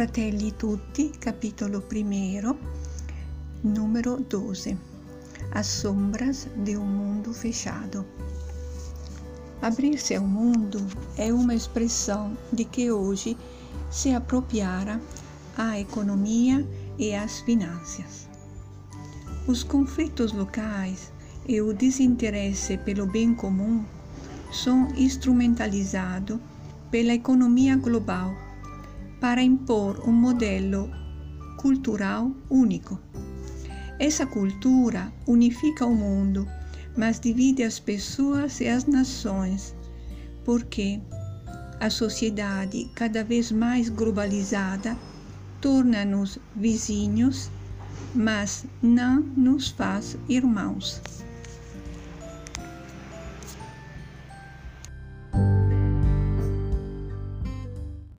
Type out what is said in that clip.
Fratelli Tutti, capitolo 1, número 12. As sombras de um mundo fechado. Abrir-se ao mundo é uma expressão de que hoje se apropriara a economia e as finanças. Os conflitos locais e o desinteresse pelo bem comum são instrumentalizados pela economia global para impor um modelo cultural único. Essa cultura unifica o mundo, mas divide as pessoas e as nações, porque a sociedade cada vez mais globalizada torna-nos vizinhos, mas não nos faz irmãos.